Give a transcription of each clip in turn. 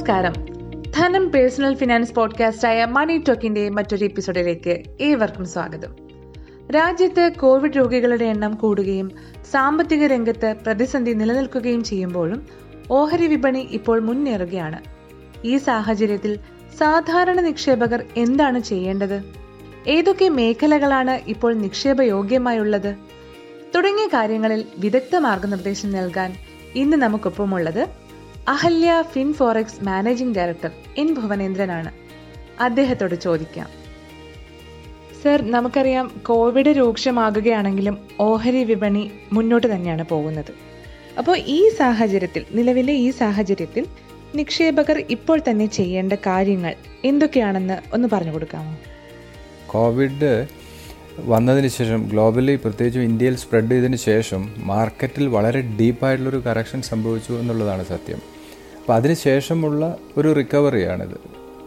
നമസ്കാരം. ധനം personal finance പോഡ്കാസ്റ്റായ മണി ടോക്കിന്റെ മറ്റൊരു എപ്പിസോഡിലേക്ക് ഏവർക്കും സ്വാഗതം. രാജ്യത്ത് കോവിഡ് രോഗികളുടെ എണ്ണം കൂടുകയും സാമ്പത്തിക രംഗത്ത് പ്രതിസന്ധി നിലനിൽക്കുകയും ചെയ്യുമ്പോഴും ഓഹരി വിപണി ഇപ്പോൾ മുന്നേറുകയാണ്. ഈ സാഹചര്യത്തിൽ സാധാരണ നിക്ഷേപകർ എന്താണ് ചെയ്യേണ്ടത്? ഏതൊക്കെ മേഖലകളാണ് ഇപ്പോൾ നിക്ഷേപ യോഗ്യമായുള്ളത് തുടങ്ങിയ കാര്യങ്ങളിൽ വിദഗ്ധ മാർഗനിർദ്ദേശം നൽകാൻ ഇന്ന് നമുക്കൊപ്പമുള്ളത് Ahalya Fin Forex managing director N ഭുവനേന്ദ്രനാണ്. അദ്ദേഹത്തോട് ചോദിക്കാം. സർ നമുക്കറിയാം കോവിഡ് രൂക്ഷമാകുകയാണെങ്കിലും ഓഹരി വിപണി മുന്നോട്ട് തന്നെയാണ് പോകുന്നത്. അപ്പോൾ ഈ സാഹചര്യത്തിൽ നിലവിലെ ഈ സാഹചര്യത്തിൽ നിക്ഷേപകർ ഇപ്പോൾ തന്നെ ചെയ്യേണ്ട കാര്യങ്ങൾ എന്തൊക്കെയാണെന്ന് ഒന്ന് പറഞ്ഞു കൊടുക്കാമോ? കോവിഡ് വന്നതിന് ശേഷം ഗ്ലോബലി പ്രത്യേകിച്ചും ഇന്ത്യയിൽ സ്പ്രെഡ് ചെയ്തതിന് ശേഷം മാർക്കറ്റിൽ വളരെ ഡീപ്പായിട്ടുള്ളൊരു കറക്ഷൻ സംഭവിച്ചു എന്നുള്ളതാണ് സത്യം. അപ്പോൾ അതിനുശേഷമുള്ള ഒരു റിക്കവറിയാണിത്.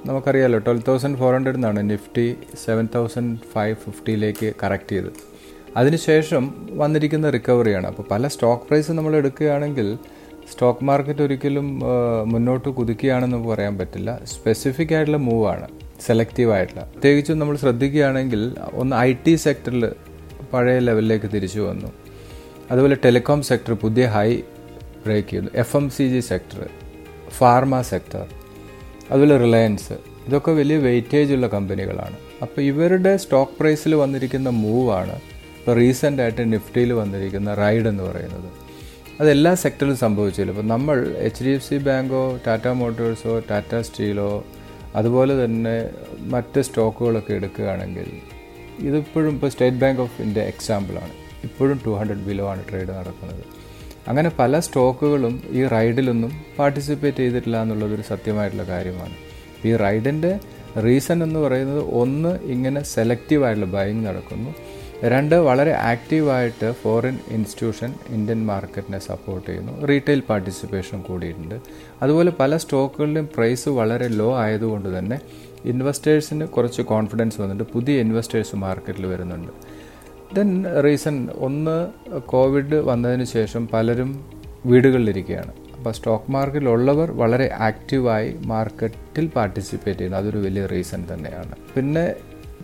നമുക്കറിയാലോ ട്വൽവ് തൗസൻഡ് ഫോർ ഹൺഡ്രഡിൽ നിന്നാണ് നിഫ്റ്റി സെവൻ തൗസൻഡ് ഫൈവ് ഫിഫ്റ്റിയിലേക്ക് കറക്റ്റ് ചെയ്ത് അതിനുശേഷം വന്നിരിക്കുന്ന റിക്കവറിയാണ്. അപ്പോൾ പല സ്റ്റോക്ക് പ്രൈസ് നമ്മൾ എടുക്കുകയാണെങ്കിൽ സ്റ്റോക്ക് മാർക്കറ്റ് ഒരിക്കലും മുന്നോട്ട് കുതിക്കുകയാണെന്ന് പറയാൻ പറ്റില്ല. സ്പെസിഫിക് ആയിട്ടുള്ള മൂവാണ് സെലക്റ്റീവ് ആയിട്ടുള്ള. പ്രത്യേകിച്ചും നമ്മൾ ശ്രദ്ധിക്കുകയാണെങ്കിൽ ഒന്ന് ഐ ടി സെക്ടറിൽ പഴയ ലെവലിലേക്ക് തിരിച്ചു വന്നു. അതുപോലെ ടെലികോം സെക്ടർ പുതിയ ഹൈ ബ്രേക്ക് ചെയ്തു. F M C G sector pharma sector അതുപോലെ റിലയൻസ് ഇതൊക്കെ വലിയ വെയിറ്റേജ് ഉള്ള കമ്പനികളാണ് അപ്പോൾ ഇവരുടെ സ്റ്റോക്ക് പ്രൈസിൽ വന്നിരിക്കുന്ന മൂവാണ് ഇപ്പോൾ റീസെന്റ് ആയിട്ട് നിഫ്റ്റിയിൽ വന്നിരിക്കുന്ന റൈഡ് എന്ന് പറയുന്നത്. അതെല്ലാ സെക്ടറിലും സംഭവിച്ചില്ല. ഇപ്പോൾ നമ്മൾ എച്ച് ഡി എഫ് സി ബാങ്കോ ടാറ്റ മോട്ടോഴ്സോ ടാറ്റ സ്റ്റീലോ അതുപോലെ തന്നെ മറ്റ് സ്റ്റോക്കുകളൊക്കെ എടുക്കുകയാണെങ്കിൽ ഇതിപ്പോഴും ഇപ്പോൾ സ്റ്റേറ്റ് ബാങ്ക് ഓഫ് ഇന്ത്യ എക്സാമ്പിളാണ് ഇപ്പോഴും ടു ഹൺഡ്രഡ് ബിലോ ആണ് ട്രേഡ് നടക്കുന്നത്. അങ്ങനെ പല സ്റ്റോക്കുകളും ഈ റൈഡിലൊന്നും പാർട്ടിസിപ്പേറ്റ് ചെയ്തിട്ടില്ല എന്നുള്ളതൊരു സത്യമായിട്ടുള്ള കാര്യമാണ്. ഈ റൈഡിന്റെ റീസൺ എന്ന് പറയുന്നത് ഒന്ന് ഇങ്ങനെ സെലക്റ്റീവായിട്ടുള്ള ബൈങ് നടക്കുന്നു. രണ്ട് വളരെ ആക്റ്റീവായിട്ട് ഫോറിൻ ഇൻസ്റ്റിറ്റ്യൂഷൻ ഇന്ത്യൻ മാർക്കറ്റിനെ സപ്പോർട്ട് ചെയ്യുന്നു. റീറ്റെയിൽ പാർട്ടിസിപ്പേഷൻ കൂടിയിട്ടുണ്ട്. അതുപോലെ പല സ്റ്റോക്കുകളിലും പ്രൈസ് വളരെ ലോ ആയതുകൊണ്ട് തന്നെ ഇൻവെസ്റ്റേഴ്സിന് കുറച്ച് കോൺഫിഡൻസ് വന്നിട്ട് പുതിയ ഇൻവെസ്റ്റേഴ്സ് മാർക്കറ്റിൽ വരുന്നുണ്ട്. ദെൻ റീസൺ ഒന്ന് കോവിഡ് വന്നതിന് ശേഷം പലരും വീടുകളിലിരിക്കുകയാണ്. അപ്പോൾ സ്റ്റോക്ക് മാർക്കറ്റിലുള്ളവർ വളരെ ആക്റ്റീവായി മാർക്കറ്റിൽ പാർട്ടിസിപ്പേറ്റ് ചെയ്യുന്നു. അതൊരു വലിയ റീസൺ തന്നെയാണ്. പിന്നെ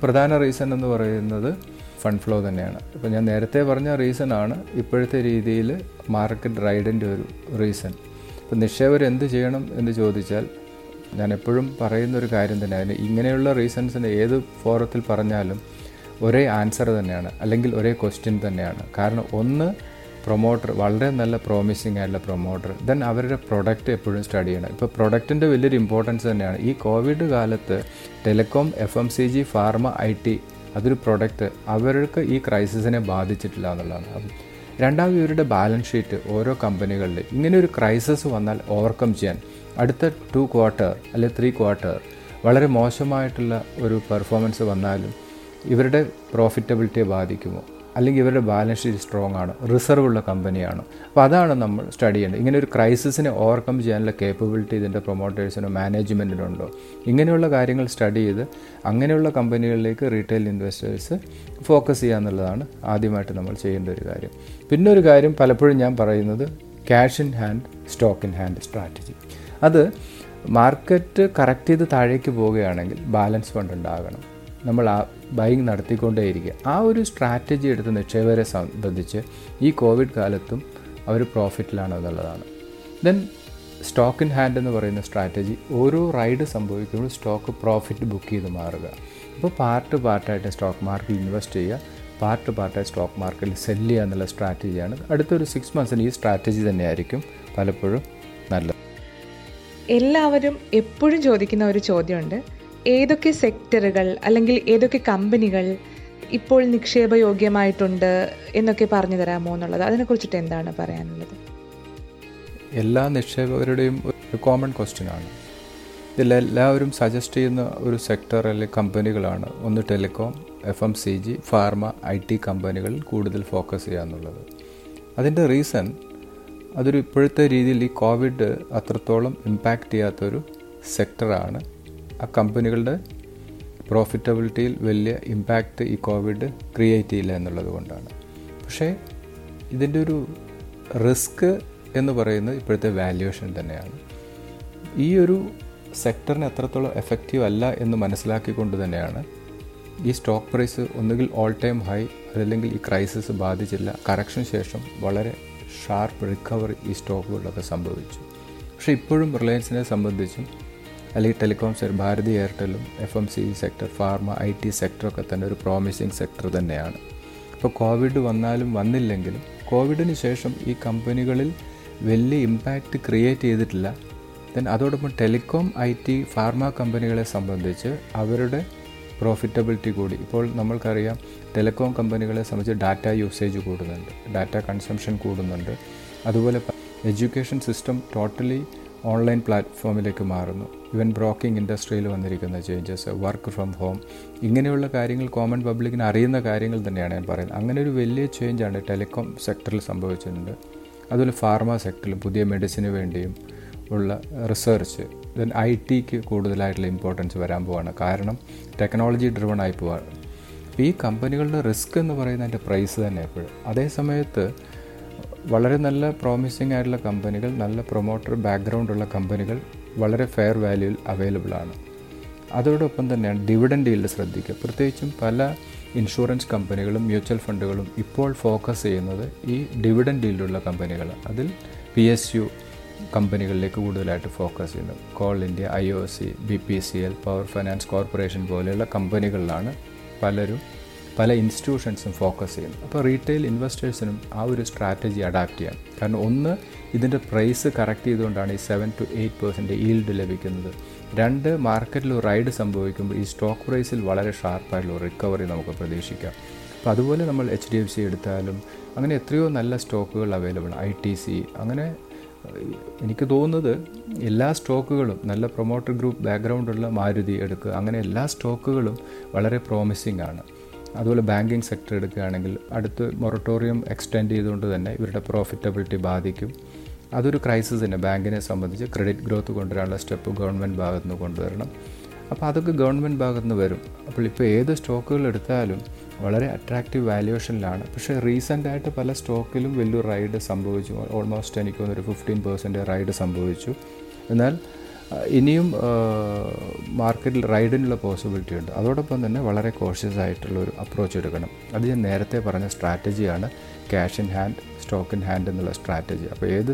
പ്രധാന റീസൺ എന്ന് പറയുന്നത് ഫണ്ട് ഫ്ലോ തന്നെയാണ്. ഇപ്പോൾ ഞാൻ നേരത്തെ പറഞ്ഞ റീസൺ ആണ് ഇപ്പോഴത്തെ രീതിയിൽ മാർക്കറ്റ് റൈഡിന്റെ ഒരു റീസൺ ഇപ്പോൾ നിക്ഷേപർ എന്ത് ചെയ്യണം എന്ന് ചോദിച്ചാൽ ഞാൻ എപ്പോഴും പറയുന്ന ഒരു കാര്യം തന്നെ. അതിന് ഇങ്ങനെയുള്ള റീസൺസിന് ഏത് ഫോറത്തിൽ പറഞ്ഞാലും ഒരേ ആൻസർ തന്നെയാണ് അല്ലെങ്കിൽ ഒരേ ക്വസ്റ്റ്യൻ തന്നെയാണ്. കാരണം ഒന്ന് പ്രൊമോട്ടർ വളരെ നല്ല പ്രോമിസിങ് ആയിട്ടുള്ള പ്രൊമോട്ടർ ദെൻ അവരുടെ പ്രൊഡക്റ്റ് എപ്പോഴും സ്റ്റഡി ചെയ്യണം. ഇപ്പോൾ പ്രൊഡക്റ്റിന്റെ വലിയൊരു ഇമ്പോർട്ടൻസ് തന്നെയാണ്. ഈ കോവിഡ് കാലത്ത് telecom F M C G pharma I T അതൊരു പ്രൊഡക്റ്റ് അവർക്ക് ഈ ക്രൈസിസിനെ ബാധിച്ചിട്ടില്ല എന്നുള്ളതാണ്. രണ്ടാമത് ഇവരുടെ ബാലൻസ് ഷീറ്റ് ഓരോ കമ്പനികളിൽ ഇങ്ങനെ ഒരു ക്രൈസിസ് വന്നാൽ ഓവർകം ചെയ്യാൻ അടുത്ത ടു ക്വാർട്ടർ അല്ലെങ്കിൽ ത്രീ ക്വാർട്ടർ വളരെ മോശമായിട്ടുള്ള ഒരു പെർഫോമൻസ് വന്നാലും ഇവരുടെ പ്രോഫിറ്റബിലിറ്റിയെ ബാധിക്കുമോ? അല്ലെങ്കിൽ ഇവരുടെ ബാലൻസ് ഷീറ്റ് സ്ട്രോങ് ആണ്? റിസർവ് ഉള്ള കമ്പനിയാണ് അപ്പോൾ അതാണ് നമ്മൾ സ്റ്റഡി ചെയ്യേണ്ടത്. ഇങ്ങനെ ഒരു ക്രൈസിസിനെ ഓവർകം ചെയ്യാനുള്ള കേപ്പബിലിറ്റി ഇതിന്റെ പ്രൊമോട്ടേഴ്സിനോ മാനേജ്മെന്റിനുണ്ടോ ഇങ്ങനെയുള്ള കാര്യങ്ങൾ സ്റ്റഡി ചെയ്ത് അങ്ങനെയുള്ള കമ്പനികളിലേക്ക് റീറ്റെയിൽ ഇൻവെസ്റ്റേഴ്സ് ഫോക്കസ് ചെയ്യുക എന്നുള്ളതാണ് ആദ്യമായിട്ട് നമ്മൾ ചെയ്യേണ്ട ഒരു കാര്യം. പിന്നെ ഒരു കാര്യം പലപ്പോഴും ഞാൻ പറയുന്നത് cash in hand stock in hand strategy അത് മാർക്കറ്റ് കറക്റ്റ് ചെയ്ത് താഴേക്ക് പോവുകയാണെങ്കിൽ ബാലൻസ് ഫണ്ട് ഉണ്ടാകണം. നമ്മൾ ആ ബൈങ് നടത്തിക്കൊണ്ടേയിരിക്കുക. ആ ഒരു സ്ട്രാറ്റജി എടുത്ത് നിക്ഷേപകരെ സംബന്ധിച്ച് ഈ കോവിഡ് കാലത്തും അവർ പ്രോഫിറ്റിലാണ് എന്നുള്ളതാണ്. ദെൻ സ്റ്റോക്ക് ഇൻ ഹാൻഡ് എന്ന് പറയുന്ന സ്ട്രാറ്റജി ഓരോ റൈഡ് സംഭവിക്കുമ്പോഴും സ്റ്റോക്ക് പ്രോഫിറ്റ് ബുക്ക് ചെയ്ത് മാറുക. അപ്പോൾ പാർട്ട് പാർട്ടായിട്ട് സ്റ്റോക്ക് മാർക്കറ്റിൽ ഇൻവെസ്റ്റ് ചെയ്യുക പാർട്ട് പാർട്ടായി സ്റ്റോക്ക് മാർക്കറ്റിൽ സെൽ ചെയ്യുക എന്നുള്ള സ്ട്രാറ്റജിയാണ് അടുത്തൊരു സിക്സ് മന്ത്സിന് ഈ സ്ട്രാറ്റജി തന്നെയായിരിക്കും പലപ്പോഴും നല്ലത്. എല്ലാവരും എപ്പോഴും ചോദിക്കുന്ന ഒരു ചോദ്യമുണ്ട്. ഏതൊക്കെ സെക്ടറുകൾ അല്ലെങ്കിൽ ഏതൊക്കെ കമ്പനികൾ ഇപ്പോൾ നിക്ഷേപയോഗ്യമായിട്ടുണ്ട് എന്നൊക്കെ പറഞ്ഞു തരാമോ എന്നുള്ളത്? അതിനെക്കുറിച്ചിട്ട് എന്താണ് പറയാനുള്ളത്? എല്ലാ നിക്ഷേപകരുടെയും ഒരു കോമൺ ക്വസ്റ്റ്യൻ ആണ്. ഇതിൽ എല്ലാവരും സജസ്റ്റ് ചെയ്യുന്ന ഒരു സെക്ടർ അല്ലെങ്കിൽ കമ്പനികളാണ്. ഒന്ന് telecom F M C G pharma I T കമ്പനികളിൽ കൂടുതൽ ഫോക്കസ് ചെയ്യുക എന്നുള്ളത്. അതിന്റെ റീസൺ അതൊരു ഇപ്പോഴത്തെ രീതിയിൽ ഈ കോവിഡ് അത്രത്തോളം ഇമ്പാക്റ്റ് ചെയ്യാത്തൊരു സെക്ടറാണ് ആ കമ്പനികളുടെ പ്രോഫിറ്റബിലിറ്റിയിൽ വലിയ ഇമ്പാക്റ്റ് ഈ കോവിഡ് ക്രിയേറ്റ് ചെയ്യില്ല എന്നുള്ളത് കൊണ്ടാണ്. പക്ഷേ ഇതിന്റെ ഒരു റിസ്ക് എന്ന് പറയുന്നത് ഇപ്പോഴത്തെ വാല്യുവേഷൻ തന്നെയാണ്. ഈ ഒരു സെക്ടറിന് എത്രത്തോളം എഫക്റ്റീവ് അല്ല എന്ന് മനസ്സിലാക്കിക്കൊണ്ട് തന്നെയാണ് ഈ സ്റ്റോക്ക് പ്രൈസ് ഒന്നുകിൽ ഓൾ ടൈം ഹൈ അതല്ലെങ്കിൽ ഈ ക്രൈസിസ് ബാധിച്ചില്ല കറക്ഷൻ ശേഷം വളരെ ഷാർപ്പ് റിക്കവറി ഈ സ്റ്റോക്കുകളിലൊക്കെ സംഭവിച്ചു. പക്ഷേ ഇപ്പോഴും റിലയൻസിനെ സംബന്ധിച്ചും അല്ലെങ്കിൽ telecom sector Bharati എയർടെലും F M C sector pharma I T സെക്ടറൊക്കെ തന്നെ ഒരു പ്രോമിസിങ് സെക്ടർ തന്നെയാണ്. ഇപ്പോൾ കോവിഡ് വന്നാലും വന്നില്ലെങ്കിലും കോവിഡിന് ശേഷം ഈ കമ്പനികളിൽ വലിയ ഇമ്പാക്റ്റ് ക്രിയേറ്റ് ചെയ്തിട്ടില്ല. ദെൻ അതോടൊപ്പം ടെലികോം ഐ ടി ഫാർമ കമ്പനികളെ സംബന്ധിച്ച് അവരുടെ പ്രോഫിറ്റബിലിറ്റി കൂടി. ഇപ്പോൾ നമ്മൾക്കറിയാം ടെലികോം കമ്പനികളെ സംബന്ധിച്ച് ഡാറ്റ യൂസേജ് കൂടുന്നുണ്ട്. ഡാറ്റ കൺസംഷൻ കൂടുന്നുണ്ട്. അതുപോലെ എഡ്യൂക്കേഷൻ സിസ്റ്റം ടോട്ടലി ഓൺലൈൻ പ്ലാറ്റ്ഫോമിലേക്ക് മാറുന്നു. ഇവൻ ബ്രോക്കിംഗ് ഇൻഡസ്ട്രിയിൽ വന്നിരിക്കുന്ന ചേഞ്ചസ് വർക്ക് ഫ്രം ഹോം ഇങ്ങനെയുള്ള കാര്യങ്ങൾ കോമൺ പബ്ലിക്കിന് അറിയുന്ന കാര്യങ്ങൾ തന്നെയാണ് ഞാൻ പറയുന്നത്. അങ്ങനെ ഒരു വലിയ ചേഞ്ചാണ് ടെലികോം സെക്ടറിൽ സംഭവിച്ചിട്ടുണ്ട്. അതുപോലെ ഫാർമ സെക്ടറിലും പുതിയ മെഡിസിന് വേണ്ടിയും ഉള്ള റിസർച്ച് ദെൻ ഐ ടിക്ക് കൂടുതലായിട്ടുള്ള ഇമ്പോർട്ടൻസ് വരാൻ പോവാണ്. കാരണം ടെക്നോളജി ഡ്രിവൺ ആയി പോവാണ് അപ്പോൾ ഈ കമ്പനികളുടെ റിസ്ക് എന്ന് പറയുന്നതിന്റെ പ്രൈസ് തന്നെ എപ്പോഴും. അതേ സമയത്ത് വളരെ നല്ല പ്രോമിസിംഗ് ആയിട്ടുള്ള കമ്പനികൾ നല്ല പ്രൊമോട്ടർ ബാക്ക്ഗ്രൗണ്ട് ഉള്ള കമ്പനികൾ വളരെ ഫെയർ വാല്യൂവിൽ അവൈലബിൾ ആണ്. അതോടൊപ്പം തന്നെയാണ് ഡിവിഡൻഡ് ഈൽഡ് ശ്രദ്ധിക്കുക. പ്രത്യേകിച്ചും പല ഇൻഷുറൻസ് കമ്പനികളും മ്യൂച്വൽ ഫണ്ടുകളും ഇപ്പോൾ ഫോക്കസ് ചെയ്യുന്നത് ഈ ഡിവിഡൻഡ് ഈൽഡുള്ള കമ്പനികൾ അതിൽ പി എസ് യു കമ്പനികളിലേക്ക് കൂടുതലായിട്ട് ഫോക്കസ് ചെയ്യുന്നു. Coal India I O C B P C L power finance corporation പോലെയുള്ള കമ്പനികളിലാണ് പലരും പല ഇൻസ്റ്റിറ്റ്യൂഷൻസും ഫോക്കസ് ചെയ്യുന്നു. അപ്പോൾ റീറ്റെയിൽ ഇൻവെസ്റ്റേഴ്സിനും ആ ഒരു സ്ട്രാറ്റജി അഡാപ്റ്റ് ചെയ്യാം. കാരണം ഒന്ന് ഇതിന്റെ പ്രൈസ് കറക്റ്റ് ചെയ്തുകൊണ്ടാണ് ഈ seven to eight percent yield ലഭിക്കുന്നത്. രണ്ട് മാർക്കറ്റിൽ റൈഡ് സംഭവിക്കുമ്പോൾ ഈ സ്റ്റോക്ക് പ്രൈസിൽ വളരെ ഷാർപ്പായിട്ടുള്ള റിക്കവറി നമുക്ക് പ്രതീക്ഷിക്കാം. അപ്പോൾ അതുപോലെ നമ്മൾ എച്ച് ഡി എഫ് സി എടുത്താലും അങ്ങനെ എത്രയോ നല്ല സ്റ്റോക്കുകൾ അവൈലബിൾ ഐ ടി സി അങ്ങനെ എനിക്ക് തോന്നുന്നത് എല്ലാ സ്റ്റോക്കുകളും നല്ല പ്രൊമോട്ടർ ഗ്രൂപ്പ് ബാക്ക്ഗ്രൗണ്ടുള്ള മാരുതി എടുക്കുക അങ്ങനെ എല്ലാ സ്റ്റോക്കുകളും വളരെ പ്രോമിസിംഗ് ആണ്. അതുപോലെ ബാങ്കിങ് സെക്ടർ എടുക്കുകയാണെങ്കിൽ അടുത്ത് മൊറട്ടോറിയം എക്സ്റ്റെൻഡ് ചെയ്തുകൊണ്ട് തന്നെ ഇവരുടെ പ്രോഫിറ്റബിലിറ്റി ബാധിക്കും. അതൊരു ക്രൈസിസ് തന്നെ. ബാങ്കിനെ സംബന്ധിച്ച് ക്രെഡിറ്റ് ഗ്രോത്ത് കൊണ്ടുവരാനുള്ള സ്റ്റെപ്പ് ഗവൺമെന്റ് ഭാഗത്തു നിന്ന് കൊണ്ടുവരണം. അപ്പോൾ അതൊക്കെ ഗവൺമെന്റ് ഭാഗത്തു നിന്ന് വരും. അപ്പോൾ ഇപ്പോൾ ഏത് സ്റ്റോക്കുകൾ എടുത്താലും വളരെ അട്രാക്റ്റീവ് വാല്യുവേഷനിലാണ് പക്ഷേ റീസെന്റായിട്ട് പല സ്റ്റോക്കിലും വലിയൊരു റൈഡ് സംഭവിച്ചു. ഓൾമോസ്റ്റ് എനിക്കൊന്നൊരു ഫിഫ്റ്റീൻ പെർസെന്റ് റൈഡ് സംഭവിച്ചു. എന്നാൽ ഇനിയും മാർക്കറ്റിൽ റൈഡിനുള്ള പോസിബിലിറ്റി ഉണ്ട്. അതോടൊപ്പം തന്നെ വളരെ കോഷ്യസ് ആയിട്ടുള്ള ഒരു അപ്രോച്ച് എടുക്കണം. അത് ഞാൻ നേരത്തെ പറഞ്ഞ സ്ട്രാറ്റജിയാണ് cash in hand stock in hand എന്നുള്ള സ്ട്രാറ്റജി അപ്പോൾ ഏത്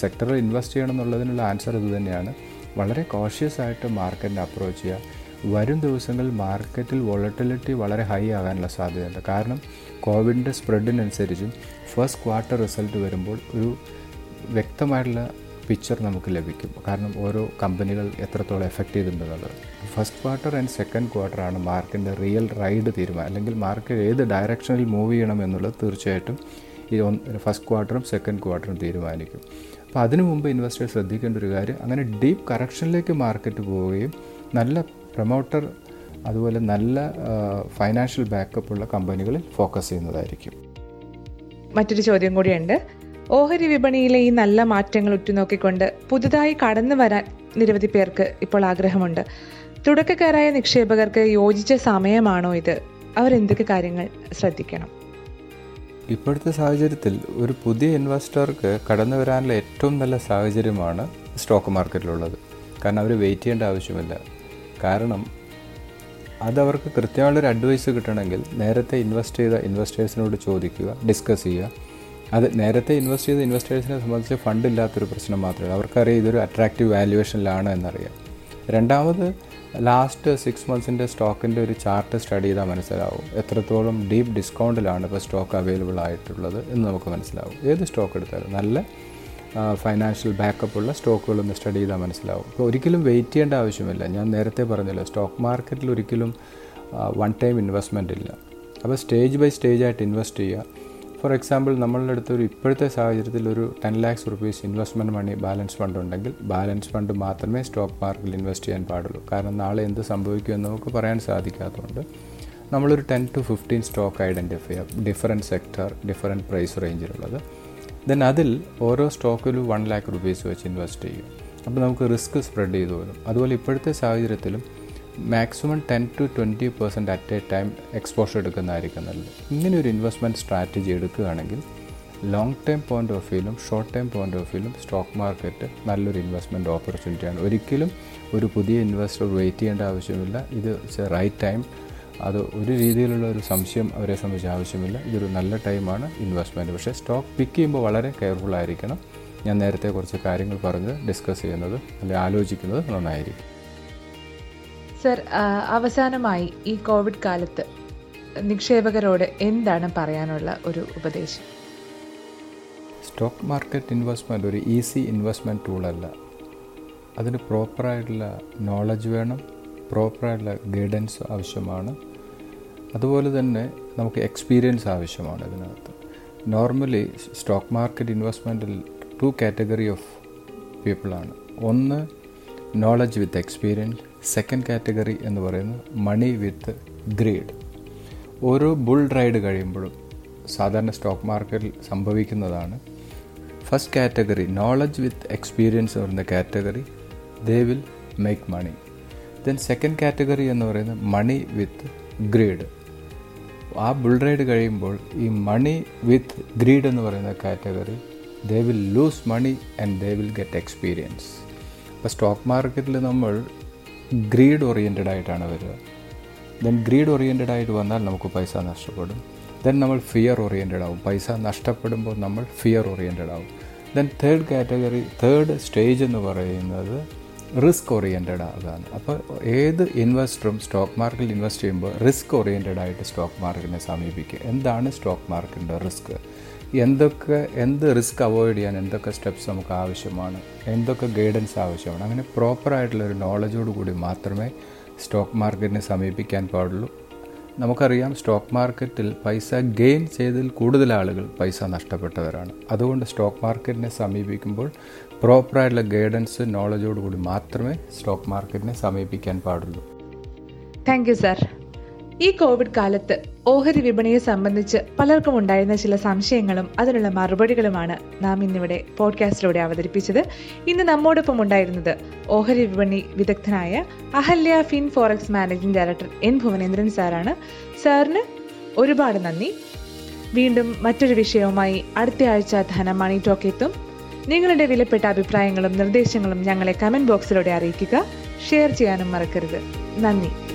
സെക്ടറിൽ ഇൻവെസ്റ്റ് ചെയ്യണം എന്നുള്ളതിനുള്ള ആൻസർ ഇത് തന്നെയാണ്. വളരെ കോഷ്യസ് ആയിട്ട് മാർക്കറ്റിനെ അപ്രോച്ച് ചെയ്യുക. വരും ദിവസങ്ങളിൽ മാർക്കറ്റിൽ വോളറ്റിലിറ്റി വളരെ ഹൈ ആകാനുള്ള സാധ്യതയുണ്ട്. കാരണം കോവിഡിന്റെ സ്പ്രെഡിനനുസരിച്ചും ഫസ്റ്റ് ക്വാർട്ടർ റിസൾട്ട് വരുമ്പോൾ ഒരു വ്യക്തമായിട്ടുള്ള പിക്ചർ നമുക്ക് ലഭിക്കും. കാരണം ഓരോ കമ്പനികൾ എത്രത്തോളം effect ചെയ്തിട്ടുണ്ടെന്നുള്ളത്. First quarter and second quarter ആണ് മാർക്കിന്റെ റിയൽ റൈഡ് തീരുമാനം. അല്ലെങ്കിൽ മാർക്ക് ഏത് ഡയറക്ഷനിൽ മൂവ് ചെയ്യണം എന്നുള്ളത് തീർച്ചയായിട്ടും ഈ ഫസ്റ്റ് ക്വാർട്ടറും സെക്കൻഡ് ക്വാർട്ടറും തീരുമാനിക്കും. അപ്പോൾ അതിനു മുമ്പ് ഇൻവെസ്റ്റേഴ്സ് ശ്രദ്ധിക്കേണ്ട ഒരു കാര്യം അങ്ങനെ ഡീപ്പ് കറക്ഷനിലേക്ക് മാർക്കറ്റ് പോവുകയും നല്ല പ്രൊമോട്ടർ അതുപോലെ നല്ല ഫൈനാൻഷ്യൽ ബാക്കപ്പ് ഉള്ള കമ്പനികളിൽ ഫോക്കസ് ചെയ്യുന്നതായിരിക്കും. മറ്റൊരു ചോദ്യം കൂടിയുണ്ട്. ഓഹരി വിപണിയിലെ ഈ നല്ല മാറ്റങ്ങൾ ഉറ്റുനോക്കിക്കൊണ്ട് പുതുതായി കടന്നു വരാൻ നിരവധി പേർക്ക് ഇപ്പോൾ ആഗ്രഹമുണ്ട്. തുടക്കക്കാരായ നിക്ഷേപകർക്ക് യോജിച്ച സമയമാണോ ഇത്? അവർ എന്തൊക്കെ കാര്യങ്ങൾ ശ്രദ്ധിക്കണം? ഇപ്പോഴത്തെ സാഹചര്യത്തിൽ ഒരു പുതിയ ഇൻവെസ്റ്റർക്ക് കടന്നു വരാനുള്ള ഏറ്റവും നല്ല സാഹചര്യമാണ് സ്റ്റോക്ക് മാർക്കറ്റിലുള്ളത്. കാരണം അവർ വെയിറ്റ് ചെയ്യേണ്ട ആവശ്യമില്ല. കാരണം അതവർക്ക് കൃത്യമായുള്ളൊരു അഡ്വൈസ് കിട്ടണമെങ്കിൽ നേരത്തെ ഇൻവെസ്റ്റ് ചെയ്ത ഇൻവെസ്റ്റേഴ്സിനോട് ചോദിക്കുക ഡിസ്കസ് ചെയ്യുക. അത് നേരത്തെ ഇൻവെസ്റ്റ് ചെയ്ത ഇൻവെസ്റ്റേഴ്സിനെ സംബന്ധിച്ച് ഫണ്ട് ഇല്ലാത്തൊരു പ്രശ്നം മാത്രമേ അവർക്കറിയാം ഇതൊരു അട്രാക്റ്റീവ് വാല്യുവേഷനിലാണ് എന്നറിയാം. രണ്ടാമത് ലാസ്റ്റ് സിക്സ് മന്ത്സിന്റെ സ്റ്റോക്കിന്റെ ഒരു ചാർട്ട് സ്റ്റഡി ചെയ്താൽ മനസ്സിലാവും എത്രത്തോളം ഡീപ്പ് ഡിസ്കൗണ്ടിലാണ് ഇപ്പോൾ സ്റ്റോക്ക് അവൈലബിൾ ആയിട്ടുള്ളത് എന്ന് നമുക്ക് മനസ്സിലാവും. ഏത് സ്റ്റോക്ക് എടുത്താലും നല്ല ഫൈനാൻഷ്യൽ ബാക്കപ്പ് ഉള്ള സ്റ്റോക്കുകളൊന്ന് സ്റ്റഡി ചെയ്താൽ മനസ്സിലാവും. ഇപ്പോൾ ഒരിക്കലും വെയിറ്റ് ചെയ്യേണ്ട ആവശ്യമില്ല. ഞാൻ നേരത്തെ പറഞ്ഞല്ലോ സ്റ്റോക്ക് മാർക്കറ്റിൽ ഒരിക്കലും വൺ ടൈം ഇൻവെസ്റ്റ്മെന്റ് ഇല്ല. അപ്പോൾ സ്റ്റേജ് ബൈ സ്റ്റേജ് ആയിട്ട് ഇൻവെസ്റ്റ് ചെയ്യുക. ഫോർ എക്സാമ്പിൾ നമ്മളുടെ അടുത്ത് ഒരു ഇപ്പോഴത്തെ സാഹചര്യത്തിൽ ഒരു ten lakhs rupees investment money balance fund ഉണ്ടെങ്കിൽ ബാലൻസ് ഫണ്ട് മാത്രമേ സ്റ്റോക്ക് മാർക്കറ്റിൽ ഇൻവെസ്റ്റ് ചെയ്യാൻ പാടുള്ളൂ. കാരണം നാളെ എന്ത് സംഭവിക്കുമെന്ന് നമുക്ക് പറയാൻ സാധിക്കാത്തതുകൊണ്ട് നമ്മളൊരു ten to fifteen stock identify ചെയ്യാം. ഡിഫറെന്റ് സെക്ടർ ഡിഫറെന്റ് പ്രൈസ് റേഞ്ചിലുള്ളത് ദെൻ അതിൽ ഓരോ സ്റ്റോക്കിലും വൺ ലാക്ക് റുപ്പീസ് വെച്ച് ഇൻവെസ്റ്റ് ചെയ്യും. അപ്പോൾ നമുക്ക് റിസ്ക് സ്പ്രെഡ് ചെയ്തു വരും. അതുപോലെ ഇപ്പോഴത്തെ സാഹചര്യത്തിലും maximum ten to twenty percent at a time exposure എടുക്കുന്നതായിരിക്കും നല്ലത്. ഇങ്ങനെ ഒരു ഇൻവെസ്റ്റ്മെന്റ് സ്ട്രാറ്റജി എടുക്കുകയാണെങ്കിൽ ലോങ് ടേം പോയിന്റ് ഓഫ് വ്യൂലും ഷോർട്ട് ടേം പോയിന്റ് ഓഫ് വ്യൂലും സ്റ്റോക്ക് മാർക്കറ്റ് നല്ലൊരു ഇൻവെസ്റ്റ്മെന്റ് ഓപ്പർച്യൂണിറ്റിയാണ് ഒരിക്കലും ഒരു പുതിയ ഇൻവെസ്റ്റർ വെയിറ്റ് ചെയ്യേണ്ട ആവശ്യമില്ല. ഇത് റൈറ്റ് ടൈം അത് ഒരു രീതിയിലുള്ള ഒരു സംശയം അവരെ സംബന്ധിച്ച് ആവശ്യമില്ല. ഇതൊരു നല്ല ടൈമാണ് ഇൻവെസ്റ്റ്മെന്റ് പക്ഷേ സ്റ്റോക്ക് പിക്ക് ചെയ്യുമ്പോൾ വളരെ കെയർഫുൾ ആയിരിക്കണം. ഞാൻ നേരത്തെ കുറച്ച് കാര്യങ്ങൾ പറഞ്ഞ് ഡിസ്കസ് ചെയ്യുന്നത് അല്ലെങ്കിൽ ആലോചിക്കുന്നത് നന്നായിരിക്കും. അവസാനമായി ഈ കോവിഡ് കാലത്ത് നിക്ഷേപകരോട് എന്താണ് പറയാനുള്ള ഒരു ഉപദേശം? സ്റ്റോക്ക് മാർക്കറ്റ് ഇൻവെസ്റ്റ്മെന്റ് ഒരു ഈസി ഇൻവെസ്റ്റ്മെന്റ് ടൂളല്ല. അതിന് പ്രോപ്പറായിട്ടുള്ള നോളജ് വേണം പ്രോപ്പറായിട്ടുള്ള ഗൈഡൻസ് ആവശ്യമാണ്. അതുപോലെ തന്നെ നമുക്ക് എക്സ്പീരിയൻസ് ആവശ്യമാണ് ഇതിനകത്ത്. നോർമലി സ്റ്റോക്ക് മാർക്കറ്റ് ഇൻവെസ്റ്റ്മെന്റിൽ ടു കാറ്റഗറി ഓഫ് പീപ്പിളാണ് ഒന്ന് knowledge with experience second category എന്ന് പറയുന്നത് മണി വിത്ത് ഗ്രേഡ് ഓരോ ബുൾ റൈഡ് കഴിയുമ്പോഴും സാധാരണ സ്റ്റോക്ക് മാർക്കറ്റിൽ സംഭവിക്കുന്നതാണ്. First category knowledge with experience എന്ന് പറയുന്ന category they will make money then second category എന്ന് പറയുന്നത് മണി വിത്ത് ഗ്രീഡ് ആ ബുൾ റൈഡ് കഴിയുമ്പോൾ ഈ മണി വിത്ത് ഗ്രീഡ് എന്ന് പറയുന്ന category they will lose money and they will get experience അപ്പോൾ സ്റ്റോക്ക് മാർക്കറ്റിൽ നമ്മൾ ഗ്രീഡ് ഓറിയന്റഡ് ആയിട്ടാണ് വരിക. ദെൻ ഗ്രീഡ് ഓറിയന്റഡ് ആയിട്ട് വന്നാൽ നമുക്ക് പൈസ നഷ്ടപ്പെടും. ദെൻ നമ്മൾ ഫിയർ ഓറിയന്റഡ് ആവും. പൈസ നഷ്ടപ്പെടുമ്പോൾ നമ്മൾ ഫിയർ ഓറിയന്റഡ് ആവും. Then third category third stage എന്ന് പറയുന്നത് റിസ്ക് ഓറിയന്റഡ് ആകാന്ന് അപ്പോൾ ഏത് ഇൻവെസ്റ്ററും സ്റ്റോക്ക് മാർക്കറ്റിൽ ഇൻവെസ്റ്റ് ചെയ്യുമ്പോൾ റിസ്ക് ഓറിയന്റഡ് ആയിട്ട് സ്റ്റോക്ക് മാർക്കറ്റിനെ സമീപിക്കുക. എന്താണ് സ്റ്റോക്ക് മാർക്കറ്റിന്റെ റിസ്ക് എന്തൊക്കെ എന്ത് റിസ്ക് അവോയ്ഡ് ചെയ്യാൻ എന്തൊക്കെ സ്റ്റെപ്സ് നമുക്ക് ആവശ്യമാണ്? എന്തൊക്കെ ഗൈഡൻസ് ആവശ്യമാണ്? അങ്ങനെ പ്രോപ്പറായിട്ടുള്ള ഒരു നോളജോട് കൂടി മാത്രമേ സ്റ്റോക്ക് മാർക്കറ്റിനെ സമീപിക്കാൻ പാടുള്ളൂ. നമുക്കറിയാം സ്റ്റോക്ക് മാർക്കറ്റിൽ പൈസ ഗെയിൻ ചെയ്തതിൽ കൂടുതൽ ആളുകൾ പൈസ നഷ്ടപ്പെട്ടവരാണ്. അതുകൊണ്ട് സ്റ്റോക്ക് മാർക്കറ്റിനെ സമീപിക്കുമ്പോൾ പ്രോപ്പറായിട്ടുള്ള ഗൈഡൻസ് നോളജോട് കൂടി മാത്രമേ സ്റ്റോക്ക് മാർക്കറ്റിനെ സമീപിക്കാൻ പാടുള്ളൂ. താങ്ക് യു സാർ ഈ കോവിഡ് കാലത്ത് ഓഹരി വിപണിയെ സംബന്ധിച്ച് പലർക്കും ഉണ്ടായിരുന്ന ചില സംശയങ്ങളും അതിനുള്ള മറുപടികളുമാണ് നാം ഇന്നിവിടെ പോഡ്കാസ്റ്റിലൂടെ അവതരിപ്പിച്ചത്. ഇന്ന് നമ്മോടൊപ്പം ഉണ്ടായിരുന്നത് ഓഹരി വിപണി വിദഗ്ധനായ Ahalya Fin Forex managing director N Bhuvanendran സാറാണ്. സാറിന് ഒരുപാട് നന്ദി. വീണ്ടും മറ്റൊരു വിഷയവുമായി അടുത്ത ആഴ്ച ധനമണി ടോക്ക് എത്തും. നിങ്ങളുടെ വിലപ്പെട്ട അഭിപ്രായങ്ങളും നിർദ്ദേശങ്ങളും ഞങ്ങളെ കമന്റ് ബോക്സിലൂടെ അറിയിക്കുക. ഷെയർ ചെയ്യാനും മറക്കരുത്. നന്ദി.